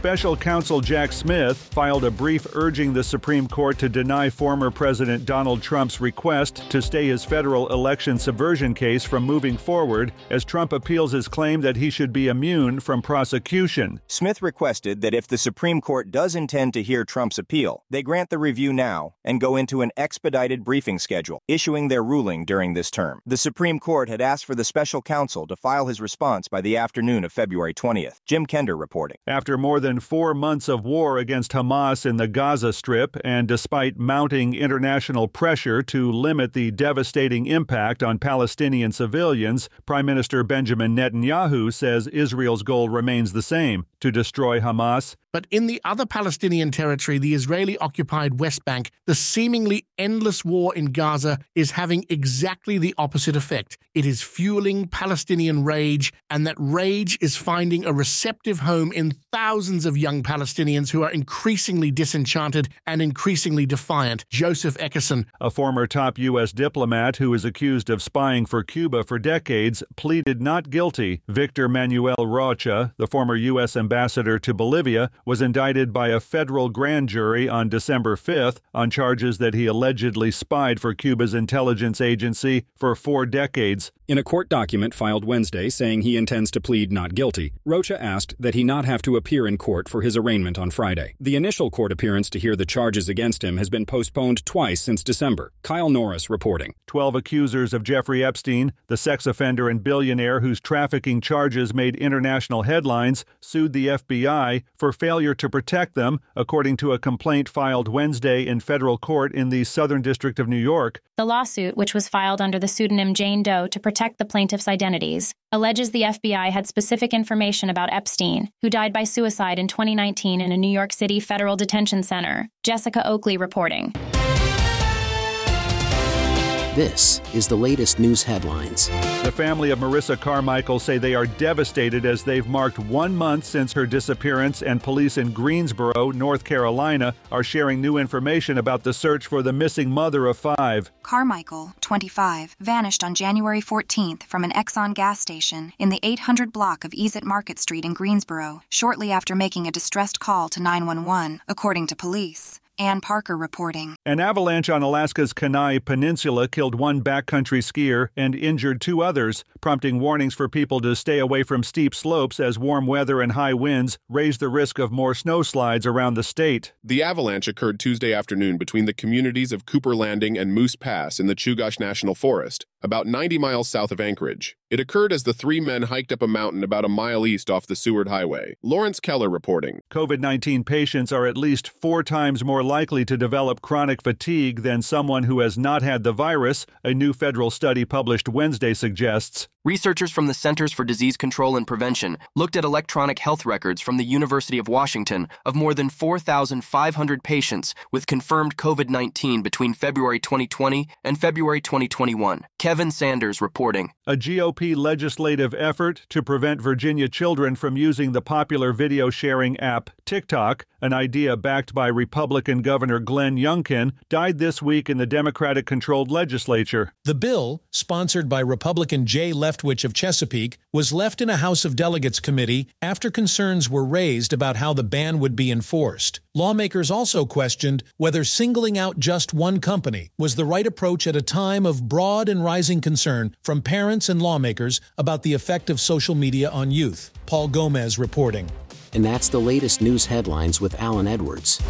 Special counsel Jack Smith filed a brief urging the Supreme Court to deny former President Donald Trump's request to stay his federal election subversion case from moving forward as Trump appeals his claim that he should be immune from prosecution. Smith requested that if the Supreme Court does intend to hear Trump's appeal, they grant the review now and go into an expedited briefing schedule, issuing their ruling during this term. The Supreme Court had asked for the special counsel to file his response by the afternoon of February 20th. Jim Kender reporting. After more than four months of war against Hamas in the Gaza Strip, and despite mounting international pressure to limit the devastating impact on Palestinian civilians, Prime Minister Benjamin Netanyahu says Israel's goal remains the same to destroy Hamas. But in the other Palestinian territory, the Israeli occupied West Bank, the seemingly endless war in Gaza is having exactly the opposite effect. It is fueling Palestinian rage, and that rage is finding a receptive home in thousands of young Palestinians who are increasingly disenchanted and increasingly defiant. Joseph Eckerson, a former top U.S. diplomat who is accused of spying for Cuba for decades, pleaded not guilty. Victor Manuel Rocha, the former U.S. ambassador to Bolivia, was indicted by a federal grand jury on December 5th on charges that he allegedly spied for Cuba's intelligence agency for four decades. In a court document filed Wednesday saying he intends to plead not guilty, Rocha asked that he not have to appear in court for his arraignment on Friday. The initial court appearance to hear the charges against him has been postponed twice since December. Kyle Norris reporting. Twelve accusers of Jeffrey Epstein, the sex offender and billionaire whose trafficking charges made international headlines, sued the FBI for failure to protect them, according to a complaint filed Wednesday in federal court in the Southern District of New York. The lawsuit, which was filed under the pseudonym Jane Doe to protect the plaintiffs' identities, alleges the FBI had specific information about Epstein, who died by suicide in 2019 in a New York City federal detention center. Jessica Oakley reporting. This is the latest news headlines. The family of Marissa Carmichael say they are devastated as they've marked one month since her disappearance, and police in Greensboro, North Carolina, are sharing new information about the search for the missing mother of five. Carmichael, 25, vanished on January 14th from an Exxon gas station in the 800 block of Easett Market Street in Greensboro, shortly after making a distressed call to 911, according to police. Ann Parker reporting. An avalanche on Alaska's Kenai Peninsula killed one backcountry skier and injured two others, prompting warnings for people to stay away from steep slopes as warm weather and high winds raise the risk of more snowslides around the state. The avalanche occurred Tuesday afternoon between the communities of Cooper Landing and Moose Pass in the Chugach National Forest, about 90 miles south of Anchorage. It occurred as the three men hiked up a mountain about a mile east off the Seward Highway. Lawrence Keller reporting. COVID 19 patients are at least four times more likely to develop chronic fatigue than someone who has not had the virus, a new federal study published Wednesday suggests. Researchers from the Centers for Disease Control and Prevention looked at electronic health records from the University of Washington of more than 4,500 patients with confirmed COVID 19 between February 2020 and February 2021. Kevin Sanders reporting. A GOP legislative effort to prevent Virginia children from using the popular video sharing app TikTok, an idea backed by Republican Governor Glenn Youngkin, died this week in the Democratic controlled legislature. The bill, sponsored by Republican Jay Leftwich of Chesapeake, was left in a House of Delegates committee after concerns were raised about how the ban would be enforced. Lawmakers also questioned whether singling out just one company was the right approach at a time of broad and rising concern from parents and lawmakers about the effect of social media on youth. Paul Gomez reporting. And that's the latest news headlines with Alan Edwards.